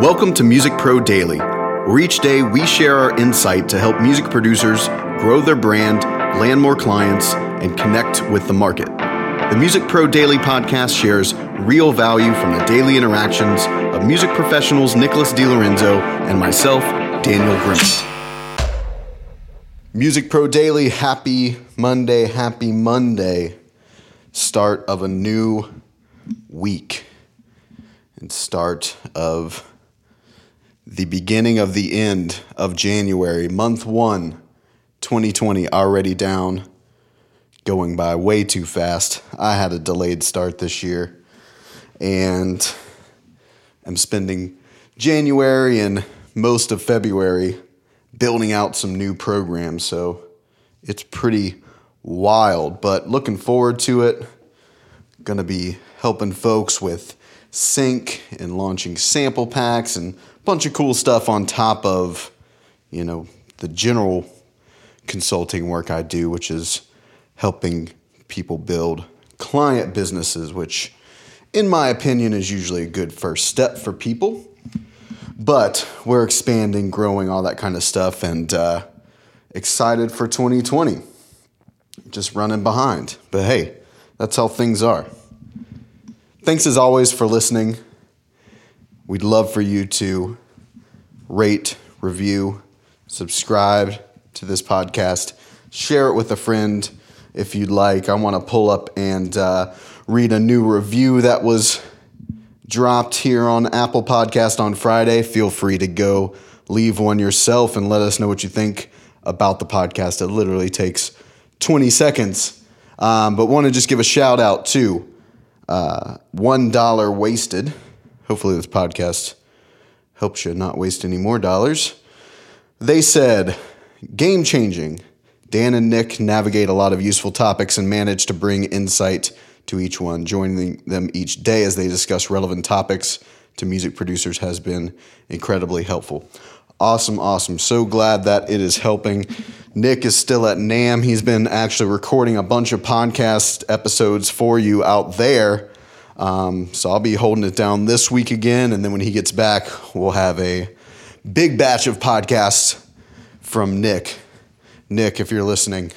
Welcome to Music Pro Daily, where each day we share our insight to help music producers grow their brand, land more clients, and connect with the market. The Music Pro Daily podcast shares real value from the daily interactions of music professionals Nicholas DiLorenzo and myself, Daniel Grimmett. Music Pro Daily, happy Monday, happy Monday. Start of a new week and start of the beginning of the end of January, month one, 2020, already down, going by way too fast. I had a delayed start this year and I'm spending January and most of February building out some new programs. So it's pretty wild, but looking forward to it. To be helping folks with sync and launching sample packs and bunch of cool stuff on top of, you know, the general consulting work I do, which is helping people build client businesses, which in my opinion is usually a good first step for people. But we're expanding, growing, all that kind of stuff, and uh, excited for 2020. Just running behind. But hey, that's how things are. Thanks as always for listening. We'd love for you to rate, review, subscribe to this podcast, share it with a friend if you'd like. I want to pull up and uh, read a new review that was dropped here on Apple Podcast on Friday. Feel free to go leave one yourself and let us know what you think about the podcast. It literally takes 20 seconds. Um, but want to just give a shout out to uh, one dollar wasted. Hopefully, this podcast helps you not waste any more dollars. They said, game changing. Dan and Nick navigate a lot of useful topics and manage to bring insight to each one. Joining them each day as they discuss relevant topics to music producers has been incredibly helpful. Awesome, awesome. So glad that it is helping. Nick is still at NAMM. He's been actually recording a bunch of podcast episodes for you out there. Um, so I'll be holding it down this week again. And then when he gets back, we'll have a big batch of podcasts from Nick. Nick, if you're listening,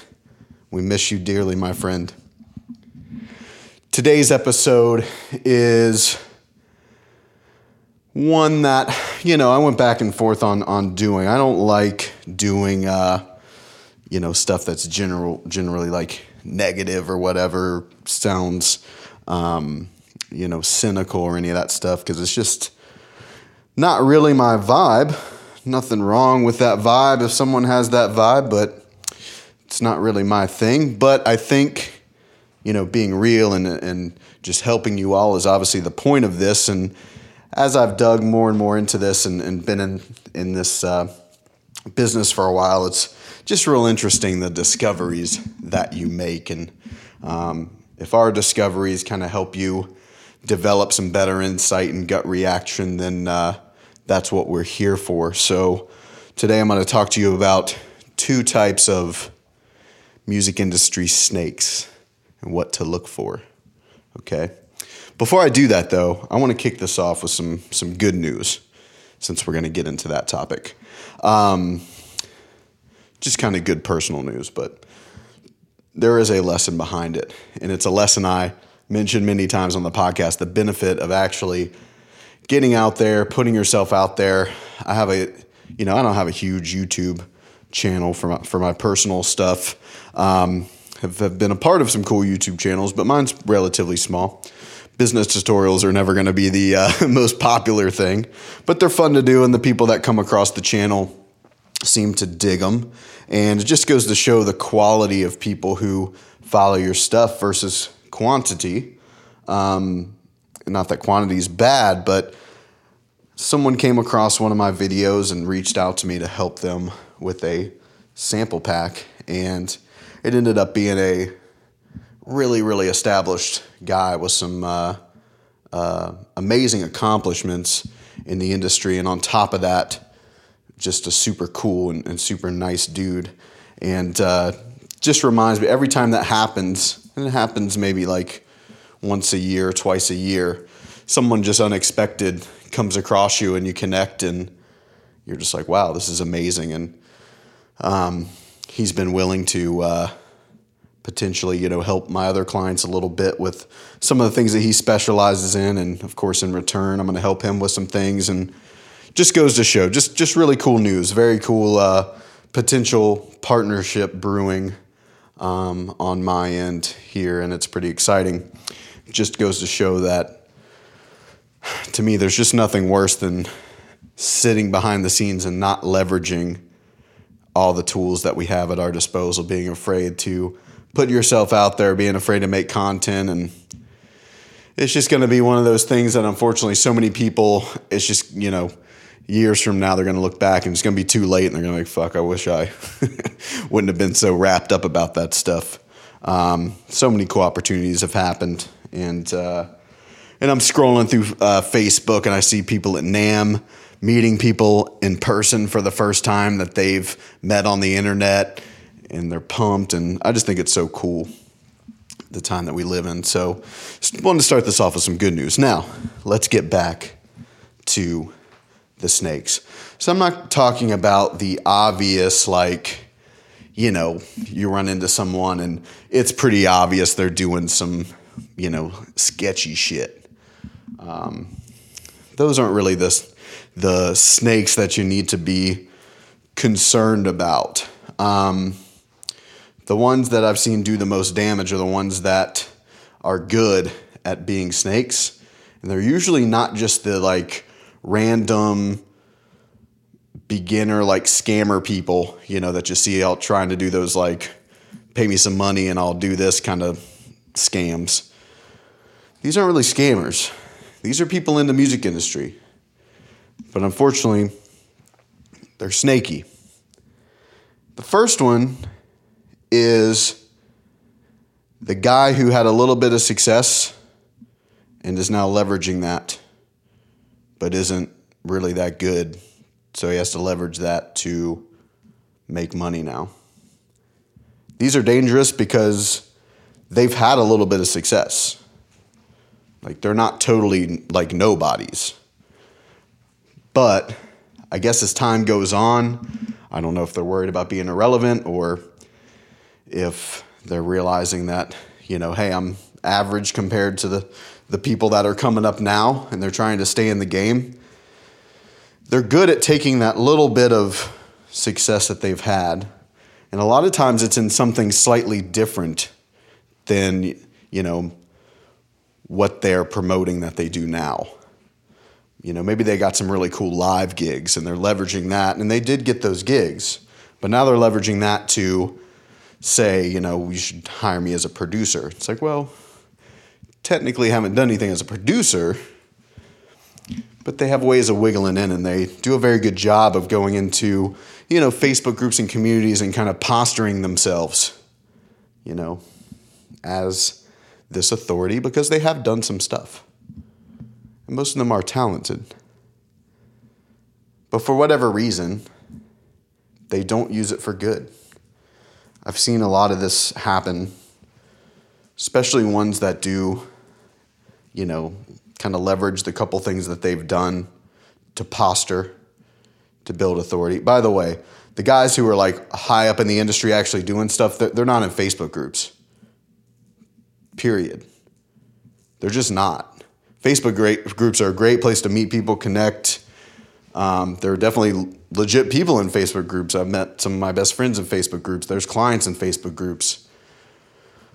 we miss you dearly, my friend. Today's episode is one that, you know, I went back and forth on, on doing. I don't like doing. Uh, you know stuff that's general generally like negative or whatever sounds um, you know cynical or any of that stuff because it's just not really my vibe. Nothing wrong with that vibe if someone has that vibe but it's not really my thing. But i think you know being real and and just helping you all is obviously the point of this. And as i've dug more and more into this and, and been in in this uh, business for a while it's just real interesting the discoveries that you make. And um, if our discoveries kind of help you develop some better insight and gut reaction, then uh, that's what we're here for. So today I'm going to talk to you about two types of music industry snakes and what to look for. Okay. Before I do that, though, I want to kick this off with some some good news, since we're going to get into that topic. Um, just kind of good personal news, but there is a lesson behind it. And it's a lesson I mentioned many times on the podcast the benefit of actually getting out there, putting yourself out there. I have a, you know, I don't have a huge YouTube channel for my, for my personal stuff. Um, have, have been a part of some cool YouTube channels, but mine's relatively small. Business tutorials are never going to be the uh, most popular thing, but they're fun to do, and the people that come across the channel seem to dig them. And it just goes to show the quality of people who follow your stuff versus quantity. Um, not that quantity is bad, but someone came across one of my videos and reached out to me to help them with a sample pack. And it ended up being a really, really established guy with some uh, uh, amazing accomplishments in the industry. And on top of that, just a super cool and, and super nice dude. And uh, just reminds me every time that happens, and it happens maybe like once a year, twice a year, someone just unexpected comes across you and you connect and you're just like, wow, this is amazing. And um, he's been willing to uh, potentially, you know, help my other clients a little bit with some of the things that he specializes in. And of course, in return, I'm going to help him with some things. And just goes to show, just just really cool news. Very cool uh, potential partnership brewing um, on my end here, and it's pretty exciting. just goes to show that to me, there's just nothing worse than sitting behind the scenes and not leveraging all the tools that we have at our disposal, being afraid to put yourself out there, being afraid to make content. And it's just going to be one of those things that unfortunately so many people, it's just, you know, years from now, they're going to look back and it's going to be too late and they're going to be like, fuck, I wish I wouldn't have been so wrapped up about that stuff. Um, so many cool opportunities have happened. And, uh, and I'm scrolling through uh, Facebook and I see people at NAMM meeting people in person for the first time that they've met on the internet and they're pumped. And I just think it's so cool the time that we live in. So, just wanted to start this off with some good news. Now, let's get back to the snakes. So, I'm not talking about the obvious, like, you know, you run into someone and it's pretty obvious they're doing some, you know, sketchy shit. Um, those aren't really the the snakes that you need to be concerned about. Um, the ones that I've seen do the most damage are the ones that are good at being snakes. And they're usually not just the like random beginner, like scammer people, you know, that you see out trying to do those like pay me some money and I'll do this kind of scams. These aren't really scammers. These are people in the music industry. But unfortunately, they're snaky. The first one is the guy who had a little bit of success and is now leveraging that, but isn't really that good. So he has to leverage that to make money now. These are dangerous because they've had a little bit of success. Like they're not totally like nobodies. But I guess as time goes on, I don't know if they're worried about being irrelevant or if they're realizing that, you know, hey, I'm average compared to the, the people that are coming up now and they're trying to stay in the game. They're good at taking that little bit of success that they've had. And a lot of times it's in something slightly different than, you know, what they're promoting that they do now you know, maybe they got some really cool live gigs and they're leveraging that. And they did get those gigs, but now they're leveraging that to say, you know, you should hire me as a producer. It's like, well, technically haven't done anything as a producer, but they have ways of wiggling in and they do a very good job of going into, you know, Facebook groups and communities and kind of posturing themselves, you know, as this authority because they have done some stuff and most of them are talented. But for whatever reason, they don't use it for good. I've seen a lot of this happen, especially ones that do, you know, kind of leverage the couple things that they've done to posture, to build authority. By the way, the guys who are like high up in the industry actually doing stuff, they're not in Facebook groups. Period. They're just not. Facebook great, groups are a great place to meet people, connect. Um, there are definitely legit people in Facebook groups. I've met some of my best friends in Facebook groups. There's clients in Facebook groups.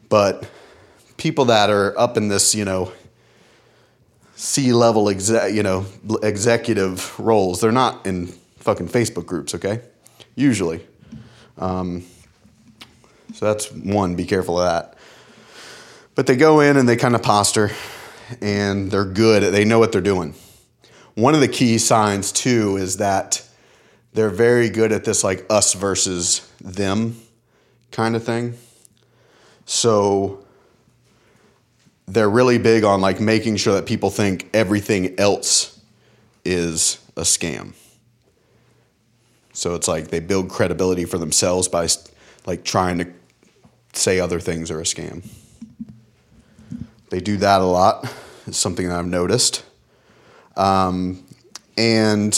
But people that are up in this, you know, C level exec, you know, executive roles, they're not in fucking Facebook groups, okay? Usually. Um, so that's one, be careful of that. But they go in and they kind of posture and they're good. They know what they're doing. One of the key signs, too, is that they're very good at this, like us versus them kind of thing. So they're really big on like making sure that people think everything else is a scam. So it's like they build credibility for themselves by like trying to say other things are a scam. They do that a lot. It's something that I've noticed. Um, and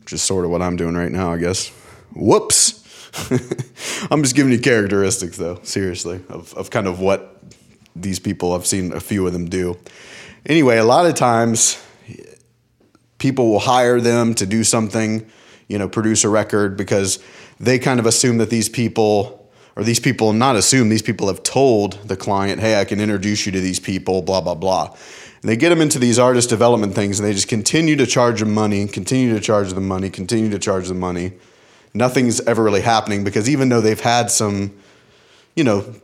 which is sort of what I'm doing right now, I guess. Whoops. I'm just giving you characteristics, though, seriously, of, of kind of what these people, I've seen a few of them do. Anyway, a lot of times people will hire them to do something, you know, produce a record because they kind of assume that these people, or these people not assume, these people have told the client, hey, I can introduce you to these people, blah, blah, blah. And they get them into these artist development things and they just continue to charge them money, continue to charge them money, continue to charge them money. Nothing's ever really happening because even though they've had some, you know,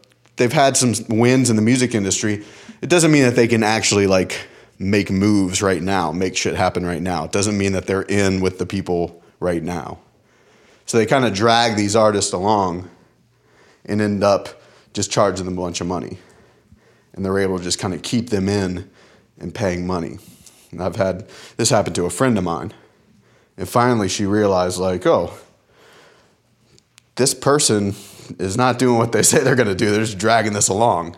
they've had some wins in the music industry, it doesn't mean that they can actually like make moves right now, make shit happen right now. It doesn't mean that they're in with the people right now. So they kind of drag these artists along and end up just charging them a bunch of money. And they're able to just kind of keep them in and paying money. And I've had this happen to a friend of mine. And finally she realized, like, oh, this person is not doing what they say they're going to do. They're just dragging this along.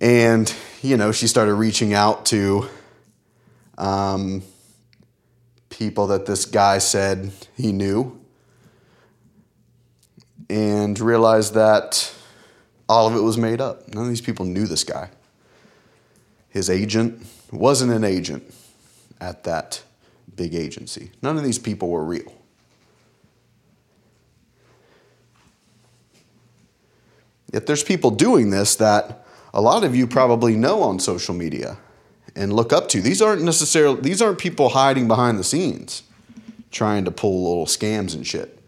And, you know, she started reaching out to um, people that this guy said he knew and realized that all of it was made up. None of these people knew this guy. His agent wasn't an agent at that big agency. None of these people were real. Yet there's people doing this that a lot of you probably know on social media and look up to. These aren't necessarily these aren't people hiding behind the scenes trying to pull little scams and shit.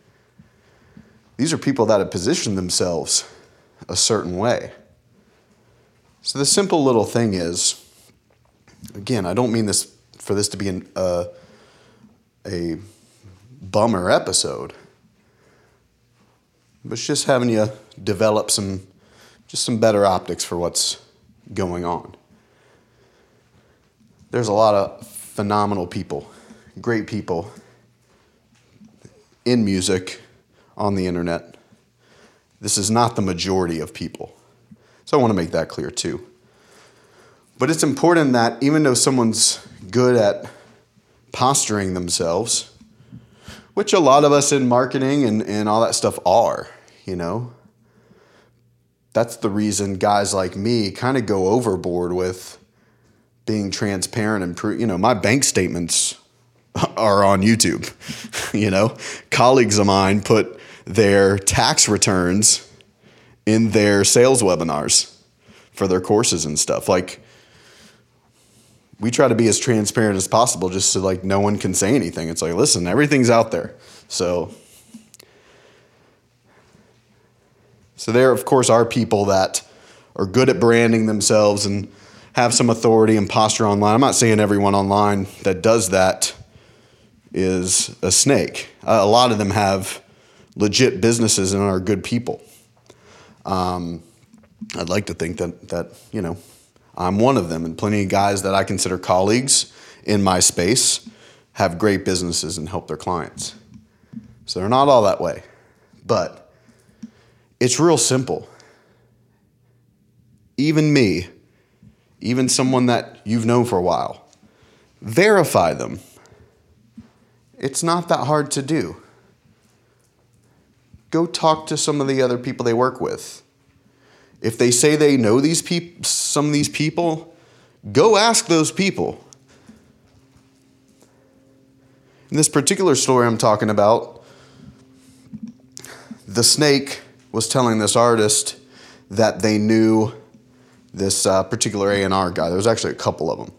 These are people that have positioned themselves a certain way. So the simple little thing is again, I don't mean this for this to be an, uh, a bummer episode, but it's just having you develop some just some better optics for what's going on. There's a lot of phenomenal people, great people in music on the internet. This is not the majority of people. So I want to make that clear too. But it's important that even though someone's good at posturing themselves, which a lot of us in marketing and, and all that stuff are, you know, that's the reason guys like me kind of go overboard with being transparent and you know my bank statements are on YouTube. you know, colleagues of mine put their tax returns in their sales webinars for their courses and stuff. Like we try to be as transparent as possible just so like no one can say anything. It's like, listen, everything's out there. So So there, of course, are people that are good at branding themselves and have some authority and posture online. I'm not saying everyone online that does that is a snake. Uh, a lot of them have legit businesses and are good people. Um, I'd like to think that that you know I'm one of them, and plenty of guys that I consider colleagues in my space have great businesses and help their clients. So they're not all that way, but it's real simple. Even me, even someone that you've known for a while, verify them. It's not that hard to do. Go talk to some of the other people they work with. If they say they know these peop- some of these people, go ask those people. In this particular story I'm talking about, the snake was telling this artist that they knew this uh, particular A&R guy. There was actually a couple of them.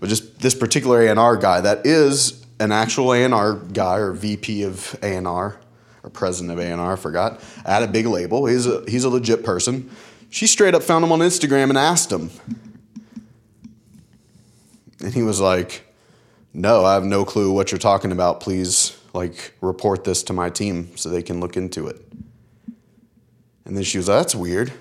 But just this particular A&R guy that is an actual A&R guy or VP of A&R or president of A&R, I forgot, at a big label. He's a, he's a legit person. She straight up found him on Instagram and asked him. And he was like, no, I have no clue what you're talking about. Please, like, report this to my team so they can look into it. And then she was, that's weird.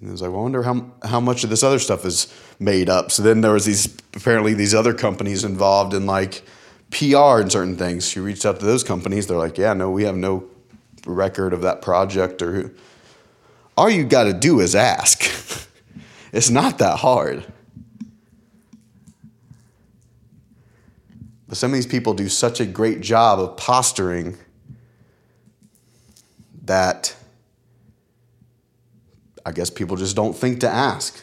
And I was like, I wonder how, how much of this other stuff is made up. So then there was these, apparently these other companies involved in like PR and certain things. She reached out to those companies. They're like, yeah, no, we have no record of that project or who. All you got to do is ask. it's not that hard. But some of these people do such a great job of posturing that I guess people just don't think to ask.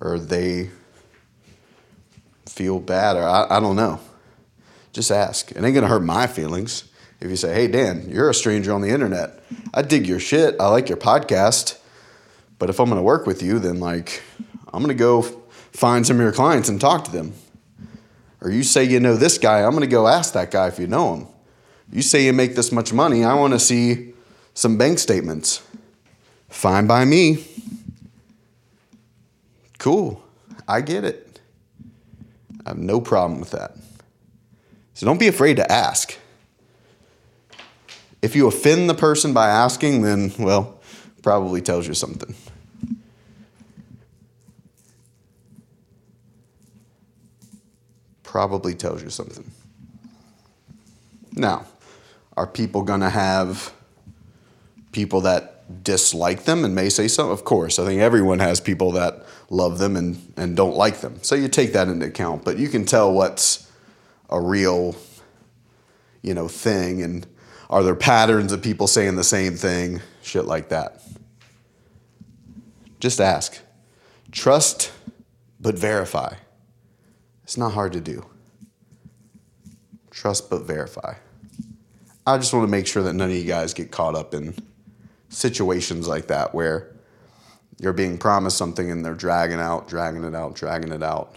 Or they feel bad, or I, I don't know. Just ask. It ain't gonna hurt my feelings. If you say, hey, Dan, you're a stranger on the internet. I dig your shit. I like your podcast. But if I'm gonna work with you, then like, I'm gonna go find some of your clients and talk to them. Or you say you know this guy, I'm gonna go ask that guy if you know him. You say you make this much money, I wanna see some bank statements. Fine by me. Cool. I get it. I have no problem with that. So don't be afraid to ask. If you offend the person by asking, then, well, probably tells you something. Probably tells you something. Now, are people going to have people that dislike them and may say so? Of course. I think everyone has people that love them and, and don't like them. So you take that into account. But you can tell what's a real, you know, thing and are there patterns of people saying the same thing? Shit like that. Just ask. Trust, but verify. It's not hard to do. Trust, but verify. I just want to make sure that none of you guys get caught up in situations like that where you're being promised something and they're dragging out, dragging it out, dragging it out.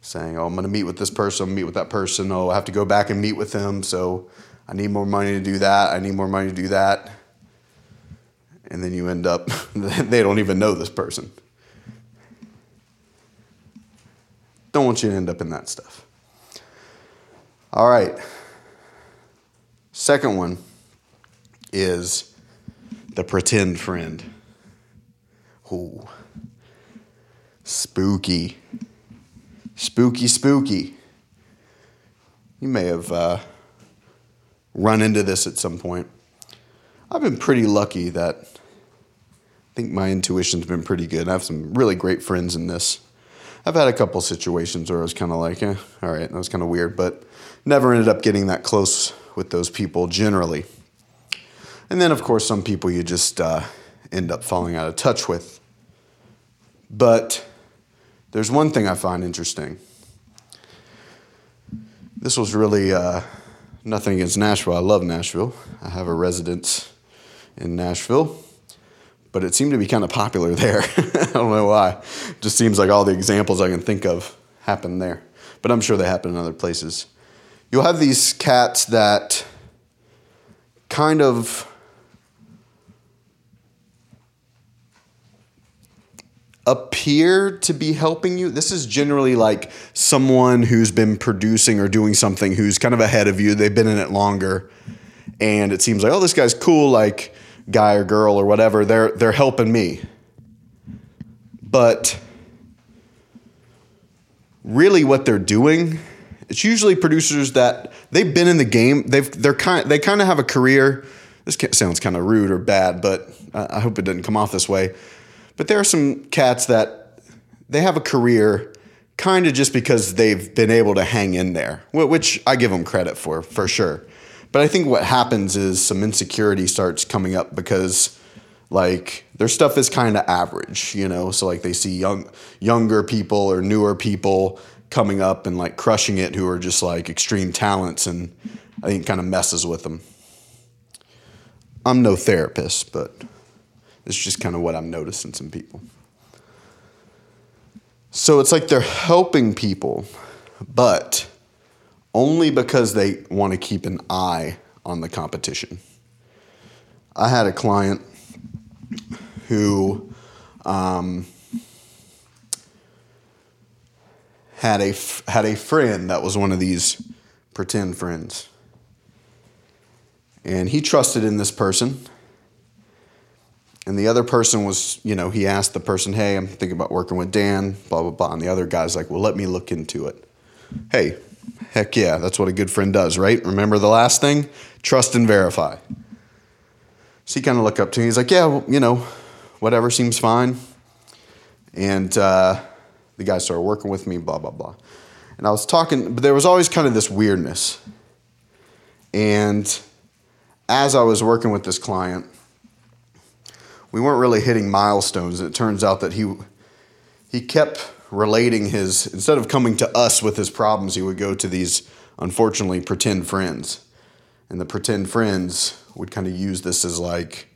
Saying, oh, I'm going to meet with this person, meet with that person. Oh, I have to go back and meet with them. So I need more money to do that. I need more money to do that. And then you end up, they don't even know this person. Don't want you to end up in that stuff. All right. Second one is the pretend friend. Ooh. Spooky. Spooky, spooky. You may have uh, run into this at some point. I've been pretty lucky that I think my intuition's been pretty good. I have some really great friends in this. I've had a couple situations where I was kind of like, eh, all right, that was kind of weird, but never ended up getting that close with those people generally. And then, of course, some people you just uh, end up falling out of touch with. But there's one thing I find interesting. This was really uh, nothing against Nashville. I love Nashville. I have a residence in Nashville, but it seemed to be kind of popular there. I don't know why. It just seems like all the examples I can think of happen there, but I'm sure they happen in other places. You'll have these cats that kind of appear to be helping you. This is generally like someone who's been producing or doing something who's kind of ahead of you. They've been in it longer. And it seems like, oh, this guy's cool, like guy or girl or whatever. They're they're helping me. But really what they're doing, it's usually producers that they've been in the game. They've they're kind they kind of have a career. This sounds kind of rude or bad, but I hope it doesn't come off this way but there are some cats that they have a career kind of just because they've been able to hang in there, which I give them credit for, for sure. But I think what happens is some insecurity starts coming up because like their stuff is kind of average, you know. So like they see young younger people or newer people coming up and like crushing it who are just like extreme talents and I think kind of messes with them. I'm no therapist, but it's just kind of what I'm noticing some people. So it's like they're helping people, but only because they want to keep an eye on the competition. I had a client who um, had a had a friend that was one of these pretend friends, and he trusted in this person and the other person was, you know, he asked the person, hey, I'm thinking about working with Dan, blah, blah, blah. And the other guy's like, well, let me look into it. Hey, heck yeah, that's what a good friend does, right? Remember the last thing? Trust and verify. So he kind of looked up to me. He's like, yeah, well, you know, whatever seems fine. And uh, the guy started working with me, blah, blah, blah. And I was talking, but there was always kind of this weirdness. And as I was working with this client, we weren't really hitting milestones. It turns out that he he kept relating his instead of coming to us with his problems, he would go to these unfortunately pretend friends. And the pretend friends would kind of use this as like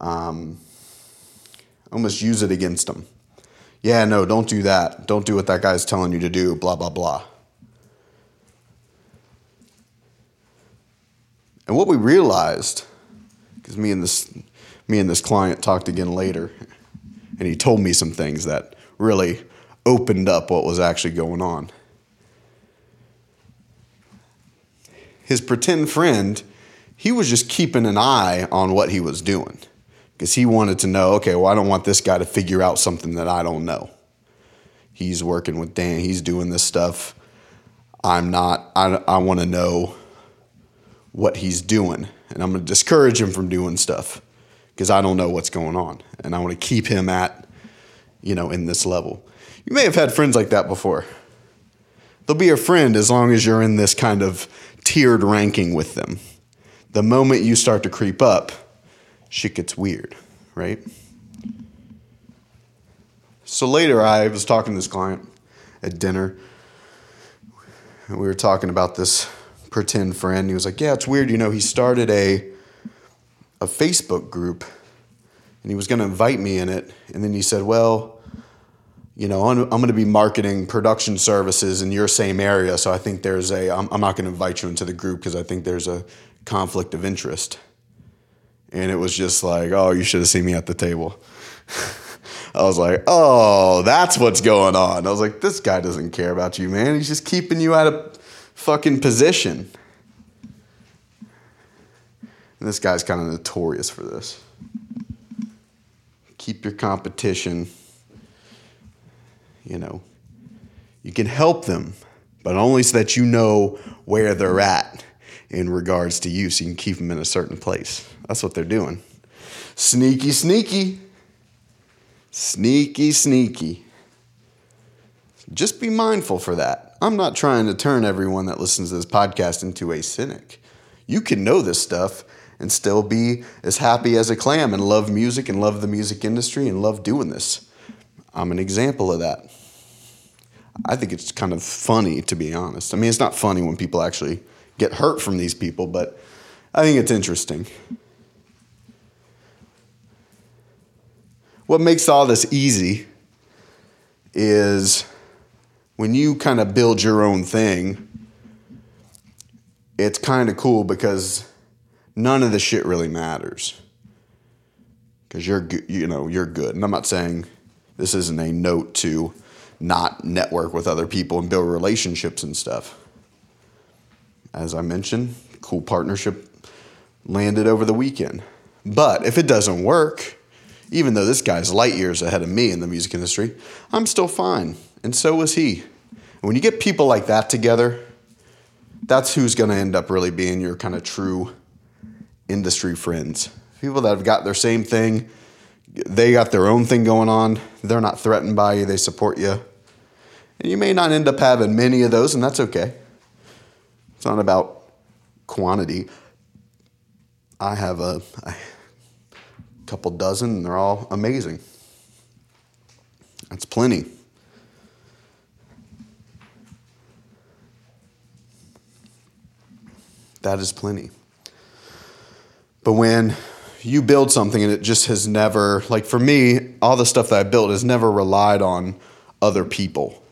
um, almost use it against him. Yeah, no, don't do that. Don't do what that guy's telling you to do, blah, blah, blah. And what we realized, because me and this me and this client talked again later, and he told me some things that really opened up what was actually going on. His pretend friend, he was just keeping an eye on what he was doing because he wanted to know okay, well, I don't want this guy to figure out something that I don't know. He's working with Dan, he's doing this stuff. I'm not, I, I want to know what he's doing, and I'm going to discourage him from doing stuff because I don't know what's going on, and I want to keep him at, you know, in this level. You may have had friends like that before. They'll be a friend as long as you're in this kind of tiered ranking with them. The moment you start to creep up, shit gets weird, right? So later, I was talking to this client at dinner. We were talking about this pretend friend. He was like, "Yeah, it's weird. You know, he started a a Facebook group, and he was going to invite me in it. And then he said, "Well, you know, I'm, I'm going to be marketing production services in your same area, so I think there's a. I'm, I'm not going to invite you into the group because I think there's a conflict of interest." And it was just like, "Oh, you should have seen me at the table." I was like, "Oh, that's what's going on." I was like, "This guy doesn't care about you, man. He's just keeping you out of fucking position. And this guy's kind of notorious for this. Keep your competition, you know, you can help them, but only so that you know where they're at in regards to you so you can keep them in a certain place. That's what they're doing. Sneaky, sneaky. Sneaky, sneaky. Just be mindful for that. I'm not trying to turn everyone that listens to this podcast into a cynic. You can know this stuff and still be as happy as a clam and love music and love the music industry and love doing this. I'm an example of that. I think it's kind of funny, to be honest. I mean, it's not funny when people actually get hurt from these people, but I think it's interesting. What makes all this easy is when you kind of build your own thing, it's kind of cool because none of the shit really matters. Because you're, you know, you're good. And I'm not saying this isn't a note to not network with other people and build relationships and stuff. As I mentioned, cool partnership landed over the weekend. But if it doesn't work, even though this guy's light years ahead of me in the music industry, I'm still fine and so was he. And when you get people like that together, that's who's going to end up really being your kind of true industry friends. People that have got their same thing, they got their own thing going on, they're not threatened by you, they support you. And you may not end up having many of those, and that's okay. It's not about quantity. I have a, a couple dozen, and they're all amazing. That's plenty. That is plenty. But when you build something and it just has never, like for me, all the stuff that I built has never relied on other people.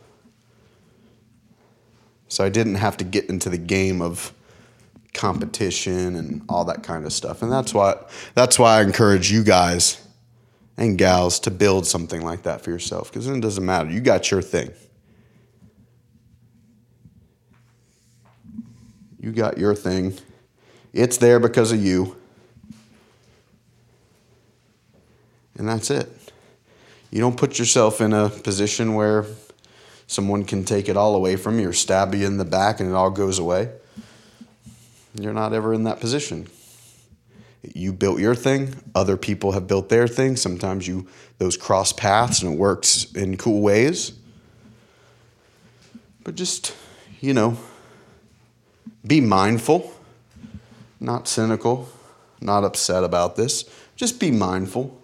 So I didn't have to get into the game of competition and all that kind of stuff. And that's why that's why I encourage you guys and gals to build something like that for yourself because then it doesn't matter. You got your thing. You got your thing. It's there because of you. And that's it. You don't put yourself in a position where someone can take it all away from you or stab you in the back and it all goes away. You're not ever in that position. You built your thing, other people have built their thing. Sometimes you those cross paths and it works in cool ways. But just, you know, be mindful, not cynical, not upset about this. Just be mindful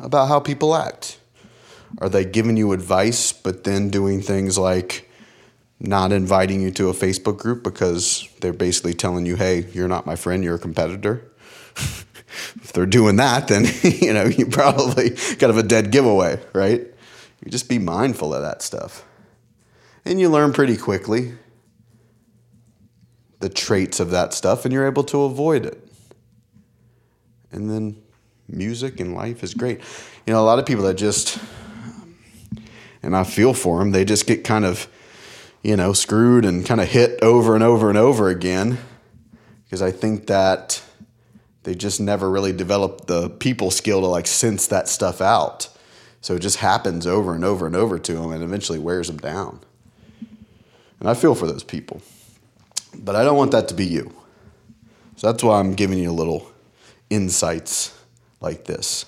about how people act. Are they giving you advice, but then doing things like not inviting you to a Facebook group because they're basically telling you, hey, you're not my friend, you're a competitor? if they're doing that, then you know you probably kind of a dead giveaway, right? You just be mindful of that stuff, and you learn pretty quickly the traits of that stuff, and you're able to avoid it. And then music and life is great. You know, a lot of people that just, and I feel for them, they just get kind of, you know, screwed and kind of hit over and over and over again because I think that they just never really developed the people skill to like sense that stuff out. So it just happens over and over and over to them and eventually wears them down. And I feel for those people. But I don't want that to be you. So that's why I'm giving you a little insights like this.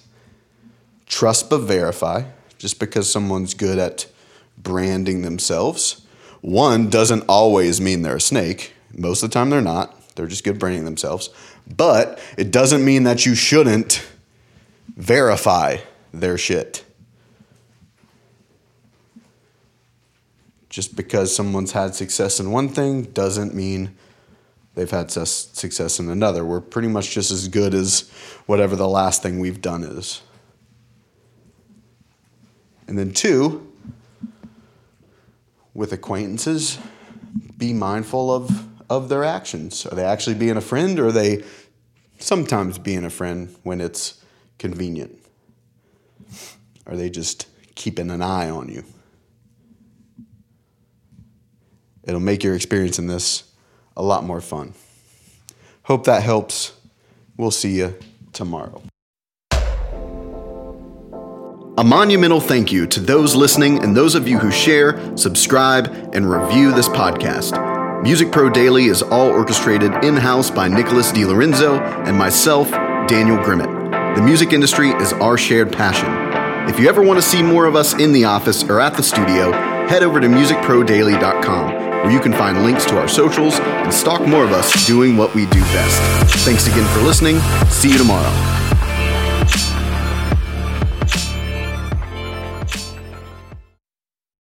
Trust but verify. Just because someone's good at branding themselves, one doesn't always mean they're a snake. Most of the time they're not. They're just good branding themselves. But it doesn't mean that you shouldn't verify their shit. Just because someone's had success in one thing doesn't mean they've had success in another. We're pretty much just as good as whatever the last thing we've done is. And then, two, with acquaintances, be mindful of, of their actions. Are they actually being a friend or are they sometimes being a friend when it's convenient? Are they just keeping an eye on you? It'll make your experience in this a lot more fun. Hope that helps. We'll see you tomorrow. A monumental thank you to those listening and those of you who share, subscribe, and review this podcast. Music Pro Daily is all orchestrated in house by Nicholas DiLorenzo and myself, Daniel Grimmett. The music industry is our shared passion. If you ever want to see more of us in the office or at the studio, head over to musicprodaily.com where you can find links to our socials and stalk more of us doing what we do best. Thanks again for listening. See you tomorrow.